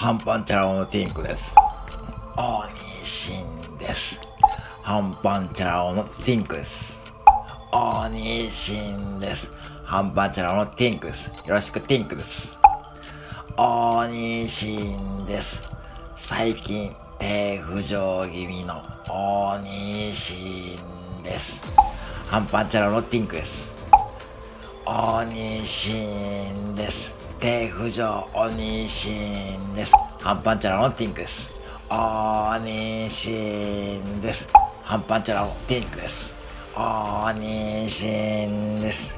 ハンパンチャラ男のティンクです。大西です。ハンパンチャラ男のティンクです。大西です。ハンパンチャラ男のティンクです。よろしくティンクです。大西です。最近、低浮上気味の大西です。ハンパンチャラのティンクです。大西です。低浮上大西です。ハンパンチャラのティンクです。大西です。ハンパンチャラのティンクです。大西です。